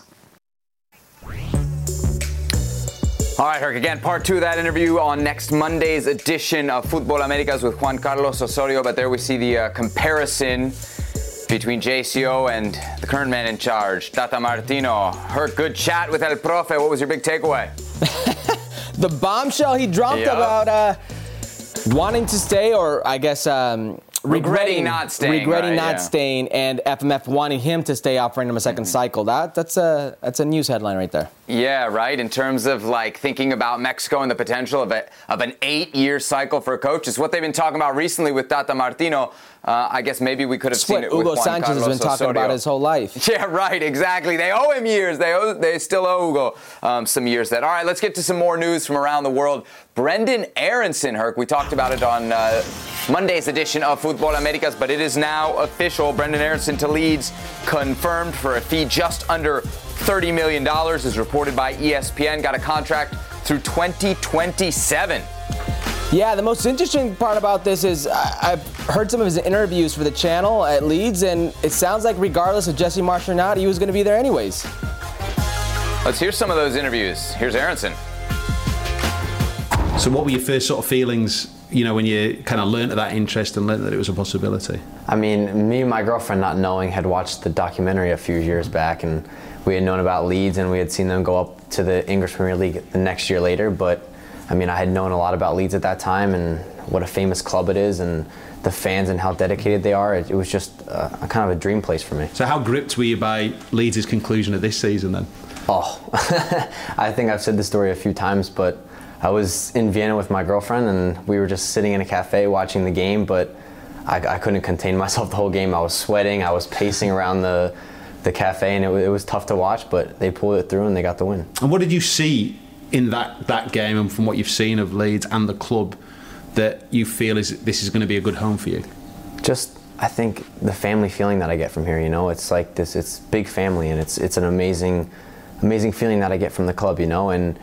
All right, Herc, again, part two of that interview on next Monday's edition of Futbol Americas with Juan Carlos Osorio. But there we see the uh, comparison between JCO and the current man in charge, Tata Martino. Herc, good chat with El Profe. What was your big takeaway? [laughs] the bombshell he dropped yep. about uh, wanting to stay, or I guess um, regretting, regretting, not staying, regretting right, not yeah. staying, and FMF wanting him to stay, offering him a 2nd mm-hmm. cycle. That that's a that's a news headline right there. Yeah, right. In terms of like thinking about Mexico and the potential of a, of an eight-year cycle for a coach, is what they've been talking about recently with Tata Martino. Uh, I guess maybe we could have seen it. Hugo Sanchez Carlos has been talking Osorio. about his whole life. [laughs] Yeah, right. Exactly. They owe him years. They owe, they still owe Hugo um, some years. That all right. Let's get to some more news from around the world. Brenden Aaronson, Herc. We talked about it on uh, Monday's edition of Futbol Americas, but it is now official. Brenden Aaronson to Leeds, confirmed for a fee just under $30 million, is reported by ESPN. Got a contract through 2027. Yeah, the most interesting part about this is I've heard some of his interviews for the channel at Leeds, and it sounds like regardless of Jesse Marsch or not, he was going to be there anyways. Let's hear some of those interviews. Here's Aaronson. So, what were your first sort of feelings, you know, when you kind of learned of that interest and learned that it was a possibility? I mean, me and my girlfriend, not knowing, had watched the documentary a few years back, and we had known about Leeds, and we had seen them go up to the English Premier League the next year later, but I mean, I had known a lot about Leeds at that time and what a famous club it is and the fans and how dedicated they are. It, it was just a, a, kind of a dream place for me. So, how gripped were you by Leeds' conclusion of this season then? Oh, [laughs] I think I've said this story a few times, but I was in Vienna with my girlfriend and we were just sitting in a cafe watching the game, but I, I couldn't contain [laughs] myself the whole game. I was sweating, I was pacing around the the cafe, and it, it was tough to watch, but they pulled it through and they got the win. And what did you see in that, that game and from what you've seen of Leeds and the club that you feel is this is going to be a good home for you? Just I think the family feeling that I get from here, you know, it's like this it's big family and it's it's an amazing amazing feeling that I get from the club, you know, and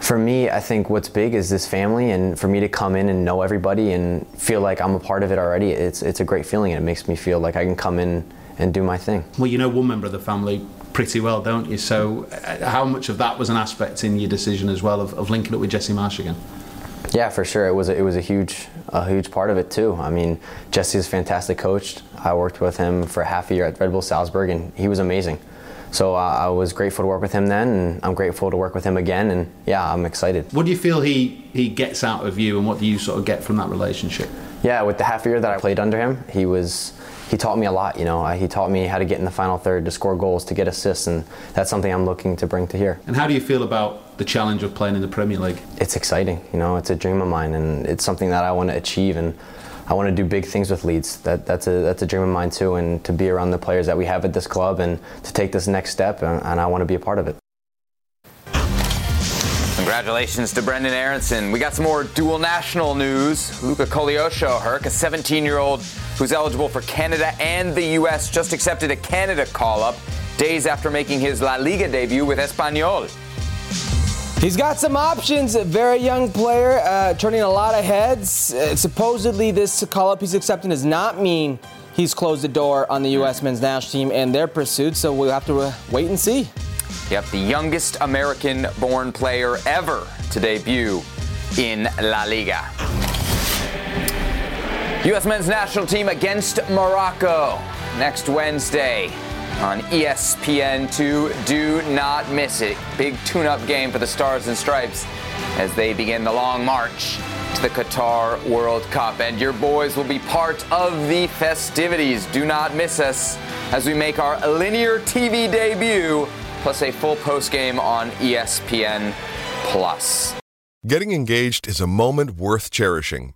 for me, I think what's big is this family, and for me to come in and know everybody and feel like I'm a part of it already, it's it's a great feeling, and it makes me feel like I can come in and do my thing. Well, you know, one member of the family pretty well, don't you? So, uh, how much of that was an aspect in your decision as well of, of linking up with Jesse Marsch again? Yeah, for sure. It was a, it was a huge a huge part of it too. I mean, Jesse is a fantastic coach. I worked with him for half a year at Red Bull Salzburg, and he was amazing. So uh, I was grateful to work with him then, and I'm grateful to work with him again. And yeah, I'm excited. What do you feel he he gets out of you, and what do you sort of get from that relationship? Yeah, with the half year that I played under him, he was he taught me a lot. You know, uh, he taught me how to get in the final third, to score goals, to get assists, and that's something I'm looking to bring to here. And how do you feel about the challenge of playing in the Premier League? It's exciting. You know, it's a dream of mine, and it's something that I want to achieve, and I want to do big things with Leeds. That, that's a that's a dream of mine too, and to be around the players that we have at this club, and to take this next step, and, and I want to be a part of it. Congratulations to Brenden Aaronson. We got some more dual national news. Luca Koleosho, Herc, a 17-year-old who's eligible for Canada and the U.S., just accepted a Canada call-up days after making his La Liga debut with Espanyol. He's got some options. A very young player, uh, turning a lot of heads. Uh, supposedly, this call up he's accepting does not mean he's closed the door on the U.S. men's national team and their pursuit, so we'll have to uh, wait and see. Yep, the youngest American born player ever to debut in La Liga. U.S. men's national team against Morocco next Wednesday on ESPN2. Do not miss it. Big tune up game for the Stars and Stripes as they begin the long march to the Qatar World Cup. And your boys will be part of the festivities. Do not miss us as we make our linear TV debut, plus a full post game on ESPN Plus. Getting engaged is a moment worth cherishing.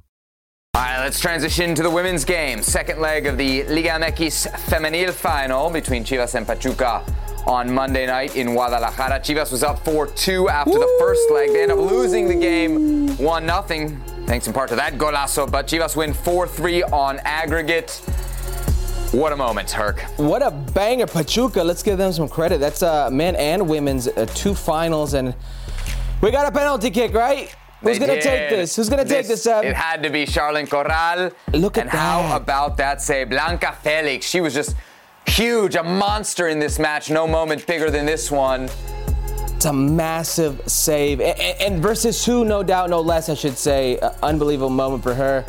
All right, let's transition to the women's game. Second leg of the Liga MX Femenil final between Chivas and Pachuca on Monday night in Guadalajara. Chivas was up 4-2 after Woo! the first leg. They end up losing the game 1-0, thanks in part to that golazo. But Chivas win 4-3 on aggregate. What a moment, Herc. What a banger, Pachuca. Let's give them some credit. That's uh, men and women's uh, two finals, and we got a penalty kick, right? Who's going to take this? Who's going to take this? Um, it had to be Charlyn Corral. Look at and that. how about that save? Blanca Felix. She was just huge, a monster in this match. No moment bigger than this one. It's a massive save. And, and versus who, no doubt, no less, I should say. Uh, unbelievable moment for her.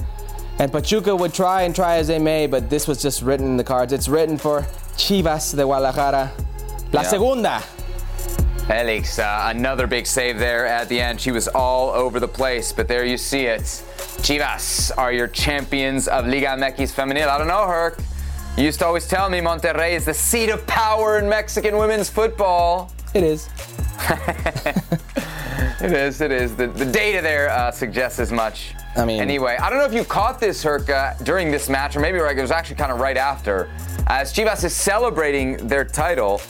And Pachuca would try and try as they may, but this was just written in the cards. It's written for Chivas de Guadalajara. La yeah. segunda. Felix, uh, another big save there at the end. She was all over the place, but there you see it. Chivas are your champions of Liga MX Femenil. I don't know, Herc. You used to always tell me Monterrey is the seat of power in Mexican women's football. It is. [laughs] it is, it is. The, the data there uh, suggests as much. I mean, anyway, I don't know if you caught this, Herc, uh, during this match, or maybe it was actually kind of right after. As Chivas is celebrating their title,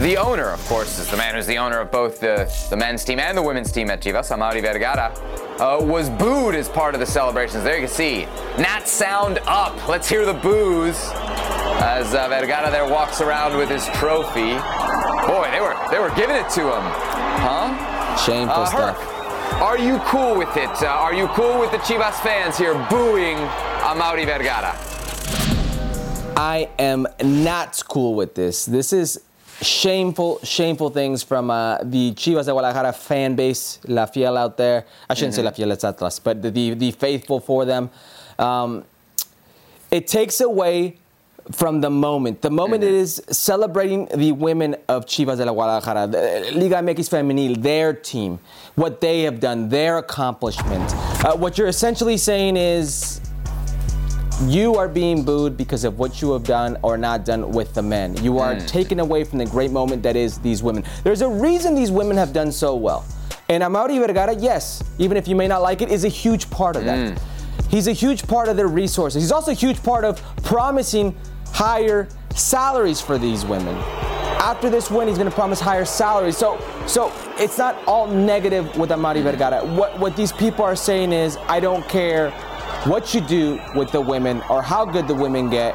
the owner, of course, is the man who's the owner of both the, the men's team and the women's team at Chivas, Amaury Vergara, uh, was booed as part of the celebrations. There you can see, Nat sound up. Let's hear the boos as uh, Vergara there walks around with his trophy. Boy, they were they were giving it to him, huh? Shameful uh, stuff. Herc, are you cool with it? Uh, are you cool with the Chivas fans here booing Amaury Vergara? I am not cool with this. This is shameful, shameful things from uh, the Chivas de Guadalajara fan base, La Fiel out there. I shouldn't mm-hmm. say La Fiel, it's Atlas, but the, the, the faithful for them. Um, it takes away from the moment. The moment mm-hmm. it is celebrating the women of Chivas de la Guadalajara, the Liga MX Femenil, their team, what they have done, their accomplishment. Uh, what you're essentially saying is you are being booed because of what you have done or not done with the men. You are mm. taken away from the great moment that is these women. There's a reason these women have done so well. And Amaury Vergara, yes, even if you may not like it, is a huge part of that. Mm. He's a huge part of their resources. He's also a huge part of promising higher salaries for these women. After this win, he's going to promise higher salaries. So, so it's not all negative with Amaury Vergara. What what these people are saying is, I don't care what you do with the women or how good the women get.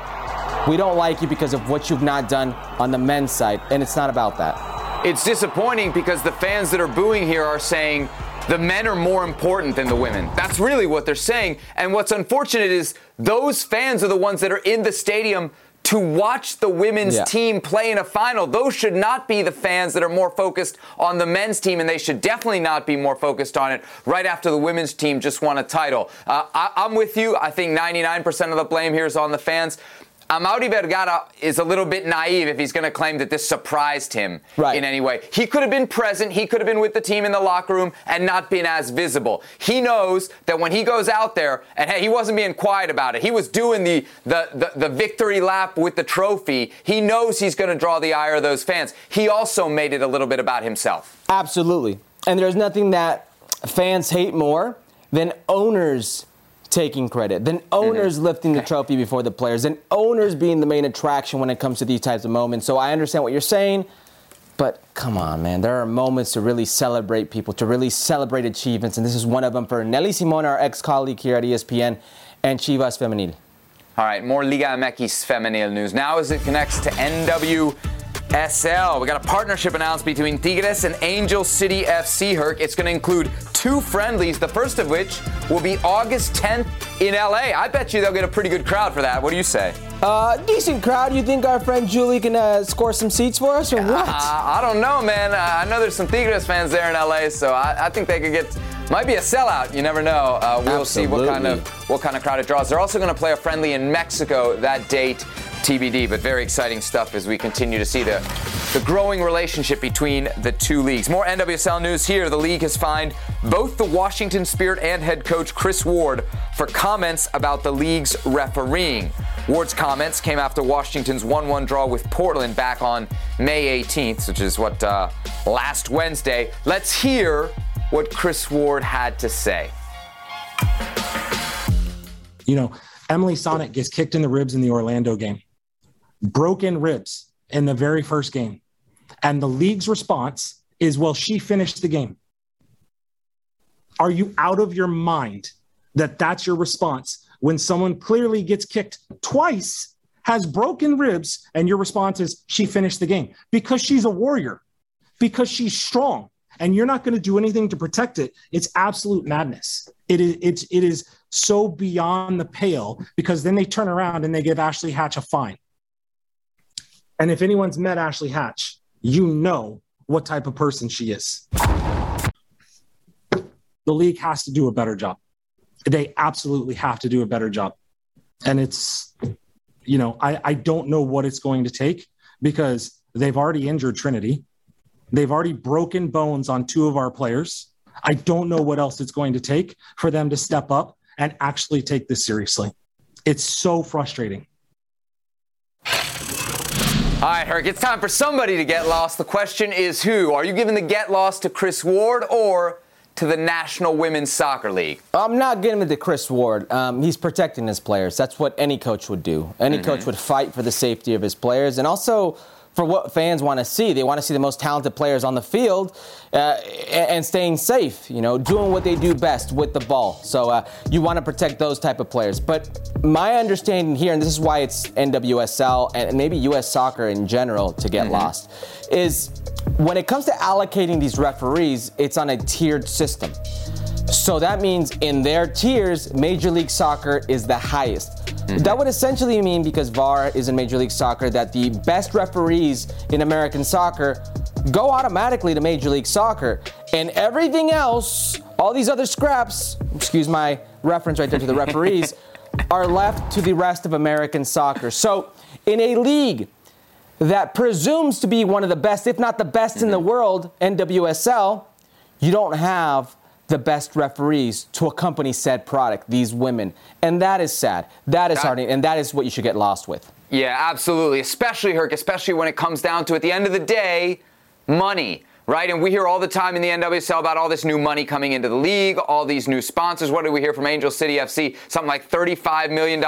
We don't like you because of what you've not done on the men's side, and it's not about that. It's disappointing because the fans that are booing here are saying the men are more important than the women. That's really what they're saying. And what's unfortunate is those fans are the ones that are in the stadium to watch the women's Yeah. team play in a final. Those should not be the fans that are more focused on the men's team, and they should definitely not be more focused on it right after the women's team just won a title. Uh, I, I'm with you. I think 99% of the blame here is on the fans. Amaury Vergara is a little bit naive if he's going to claim that this surprised him in any way. He could have been present, he could have been with the team in the locker room and not been as visible. He knows that when he goes out there, and hey, he wasn't being quiet about it. He was doing the the the, the victory lap with the trophy. He knows he's going to draw the ire of those fans. He also made it a little bit about himself. Absolutely. And there's nothing that fans hate more than owners taking credit, then mm-hmm. owners lifting the trophy before the players, then owners being the main attraction when it comes to these types of moments. So I understand what you're saying, but come on, man. There are moments to really celebrate people, to really celebrate achievements, and this is one of them for Nelly Simon, our ex colleague here at ESPN, and Chivas Femenil. All right, more Liga MX femenil news. Now as it connects to NWSL, we got a partnership announced between Tigres and Angel City FC. Herc. It's going to include two friendlies, the first of which will be August 10th in LA. I bet you they'll get a pretty good crowd for that. What do you say? Uh, decent crowd. You think our friend Julie can uh, score some seats for us, or what? Uh, I don't know, man. Uh, I know there's some Tigres fans there in LA, so I, I think they could get. Might be a sellout. You never know. Uh, we'll see what kind of what kind of crowd it draws. They're also going to play a friendly in Mexico that date. TBD, but very exciting stuff as we continue to see the, the growing relationship between the two leagues. More NWSL news here. The league has fined both the Washington Spirit and head coach Chris Ward for comments about the league's refereeing. Ward's comments came after Washington's 1 1 draw with Portland back on May 18th, which is what uh, last Wednesday. Let's hear what Chris Ward had to say. You know, Emily Sonnett gets kicked in the ribs in the Orlando game, broken ribs in the very first game. And the league's response is, well, she finished the game. Are you out of your mind that that's your response when someone clearly gets kicked twice, has broken ribs, and your response is, she finished the game? Because she's a warrior, because she's strong. And you're not going to do anything to protect it. It's absolute madness. It is. It's. It is so beyond the pale because then they turn around and they give Ashley Hatch a fine. And if anyone's met Ashley Hatch, you know what type of person she is. The league has to do a better job. They absolutely have to do a better job. And it's, you know, I, I don't know what it's going to take because they've already injured Trinity. They've already broken bones on two of our players. I don't know what else it's going to take for them to step up and actually take this seriously. It's so frustrating. All right, Herc, it's time for somebody to get lost. The question is who? Are you giving the get lost to Chris Ward or to the National Women's Soccer League? I'm not giving it to Chris Ward. Um, he's protecting his players. That's what any coach would do. Any Mm-hmm. coach would fight for the safety of his players and also for what fans want to see. They want to see the most talented players on the field uh, and staying safe, you know, doing what they do best with the ball. So uh, you want to protect those type of players. But my understanding here, and this is why it's NWSL and maybe U.S. soccer in general to get lost, is when it comes to allocating these referees, it's on a tiered system. So that means in their tiers, Major League Soccer is the highest. That would essentially mean, because VAR is in Major League Soccer, that the best referees in American soccer go automatically to Major League Soccer. And everything else, all these other scraps, excuse my reference right there to the referees, [laughs] are left to the rest of American soccer. So in a league that presumes to be one of the best, if not the best in the world, NWSL, you don't have the best referees to accompany said product, these women. And that is sad. That is heartening, and that is what you should get lost with. Yeah, absolutely. Especially Herc, especially when it comes down to at the end of the day, money. Right, and we hear all the time in the NWSL about all this new money coming into the league, all these new sponsors. What do we hear from Angel City FC? Something like $35 million.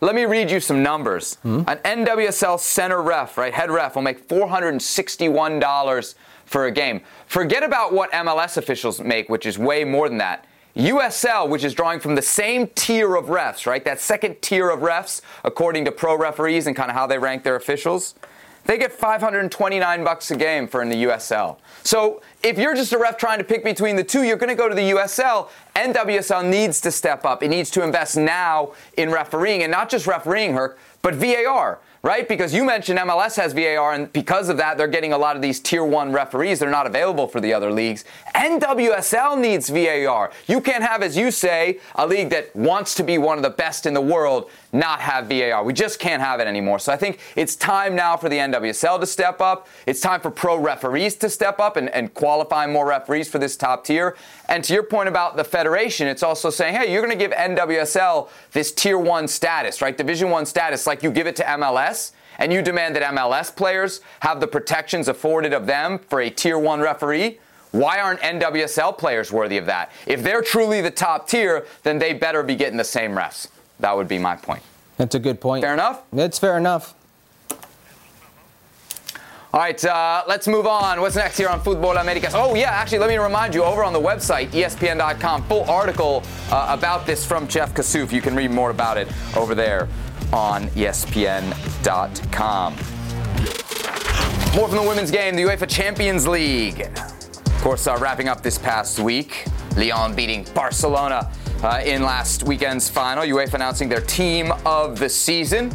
Let me read you some numbers. Hmm? An NWSL center ref, right, head ref, will make $461 for a game. Forget about what MLS officials make, which is way more than that. USL, which is drawing from the same tier of refs, right? That second tier of refs, according to pro referees and kind of how they rank their officials, they get 529 bucks a game for in the USL. So if you're just a ref trying to pick between the two, you're going to go to the USL. NWSL needs to step up. It needs to invest now in refereeing, and not just refereeing, Herc, but VAR. Right? Because you mentioned MLS has VAR, and because of that, they're getting a lot of these tier one referees. They're not available for the other leagues. NWSL needs VAR. You can't have, as you say, a league that wants to be one of the best in the world not have VAR. We just can't have it anymore. So I think it's time now for the NWSL to step up. It's time for pro referees to step up and, and qualify more referees for this top tier. And to your point about the federation, it's also saying, hey, you're going to give NWSL this tier one status, right? Division one status, like you give it to MLS and you demand that MLS players have the protections afforded of them for a tier one referee, why aren't NWSL players worthy of that? If they're truly the top tier, then they better be getting the same refs. That would be my point. That's a good point. Fair enough? It's fair enough. All right, uh, let's move on. What's next here on Futbol Americas? Oh, yeah, actually, let me remind you over on the website, ESPN.com, full article uh, about this from Jeff Kassouf. You can read more about it over there on ESPN.com. More from the women's game, the UEFA Champions League. Of course, uh, wrapping up this past week, Lyon beating Barcelona uh, in last weekend's final. UEFA announcing their team of the season.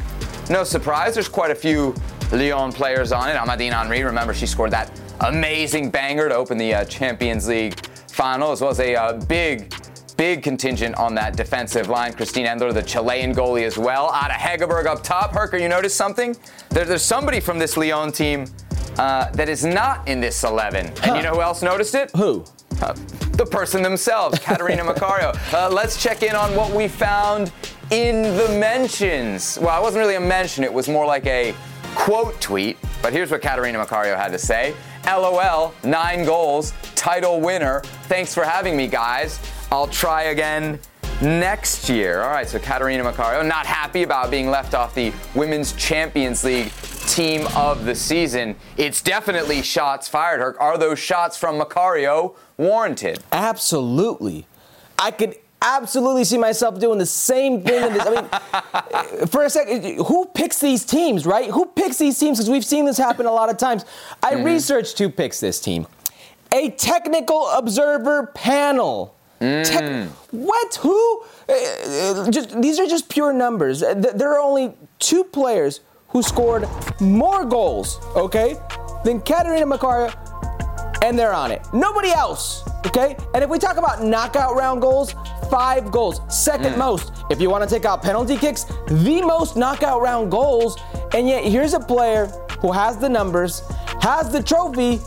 No surprise, there's quite a few Lyon players on it. Amandine Henry, remember she scored that amazing banger to open the uh, Champions League final, as well as a uh, big, big contingent on that defensive line. Christiane Endler, the Chilean goalie as well. Ada Hegerberg up top. Herker, you notice something? There, there's somebody from this Lyon team uh, that is not in this 11. And you know who else noticed it? Who? Uh, the person themselves, [laughs] Catarina Macario. Uh, let's check in on what we found in the mentions. Well, it wasn't really a mention, it was more like a quote tweet. But here's what Catarina Macario had to say LOL, nine goals, title winner. Thanks for having me, guys. I'll try again next year. All right, so Catarina Macario not happy about being left off the Women's Champions League team of the season. It's definitely shots fired, Herc. Are those shots from Macario warranted? Absolutely. I could absolutely see myself doing the same thing. In this. I mean, [laughs] for a second, who picks these teams, right? Who picks these teams? Because we've seen this happen a lot of times. I Mm-hmm. researched who picks this team. A technical observer panel. Mm. Tech- what? Who? Uh, uh, just, these are just pure numbers. Uh, There are only two players who scored more goals, okay, than Catarina Macario, and they're on it. Nobody else, okay? And if we talk about knockout round goals, five goals, second Mm. most. If you want to take out penalty kicks, the most knockout round goals. And yet, here's a player who has the numbers, has the trophy,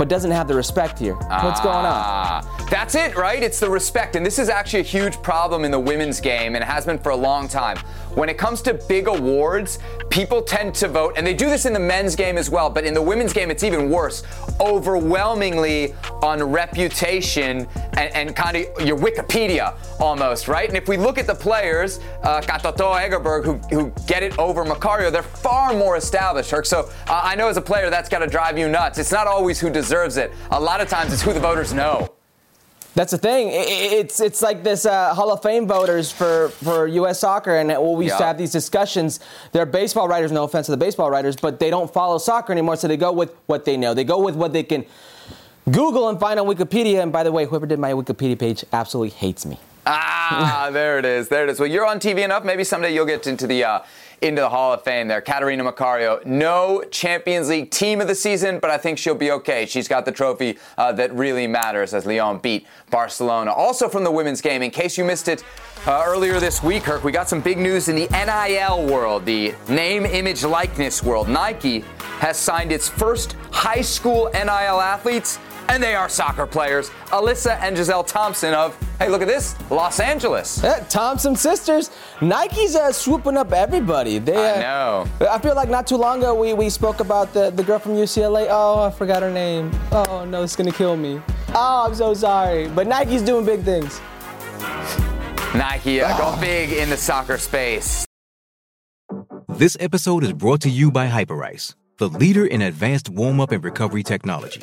but doesn't have the respect here. What's going on? Ah, That's it, right? It's the respect. And this is actually a huge problem in the women's game, and has been for a long time. When it comes to big awards, people tend to vote, and they do this in the men's game as well, but in the women's game, it's even worse, overwhelmingly on reputation and, and kind of your Wikipedia almost, right? And if we look at the players, uh, Katoto Hegerberg, who, who get it over Macario, they're far more established, Herc. So uh, I know as a player, that's got to drive you nuts. It's not always who deserves it. A lot of times, it's who the voters know. That's the thing. It's it's like this uh, Hall of Fame voters for, for U.S. soccer, and when we used to have these discussions, they're baseball writers. No offense to the baseball writers, but they don't follow soccer anymore, so they go with what they know. They go with what they can Google and find on Wikipedia. And by the way, whoever did my Wikipedia page absolutely hates me. Ah, [laughs] there it is. There it is. Well, you're on TV enough. Maybe someday you'll get into the uh, into the Hall of Fame there. Catarina Macario, no Champions League team of the season, but I think she'll be okay. She's got the trophy uh, that really matters as Lyon beat Barcelona. Also from the women's game, in case you missed it uh, earlier this week, Kirk, we got some big news in the NIL world, the name, image, likeness world. Nike has signed its first high school NIL athletes and they are soccer players. Alyssa and Gisele Thompson of, hey, look at this, Los Angeles. Yeah, Thompson sisters. Nike's uh, swooping up everybody. They, uh, I know. I feel like not too long ago we, we spoke about the, the girl from UCLA. Oh, I forgot her name. Oh no, it's gonna kill me. Oh, I'm so sorry. But Nike's doing big things. Nike uh, go big in the soccer space. This episode is brought to you by Hyperice, the leader in advanced warm up and recovery technology.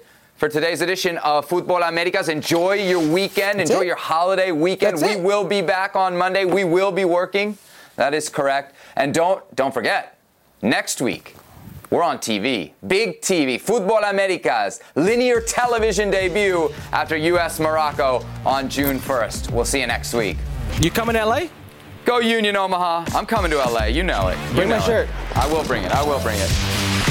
for today's edition of Futbol Americas. Enjoy your weekend. That's Enjoy it. your holiday weekend. That's we it. will be back on Monday. We will be working. That is correct. And don't don't forget, next week we're on TV. Big TV. Futbol Americas linear television debut after US Morocco on June 1st. We'll see you next week. You coming to LA? Go Union Omaha. I'm coming to LA. You know it. You Bring my know it. shirt. I will bring it. I will bring it.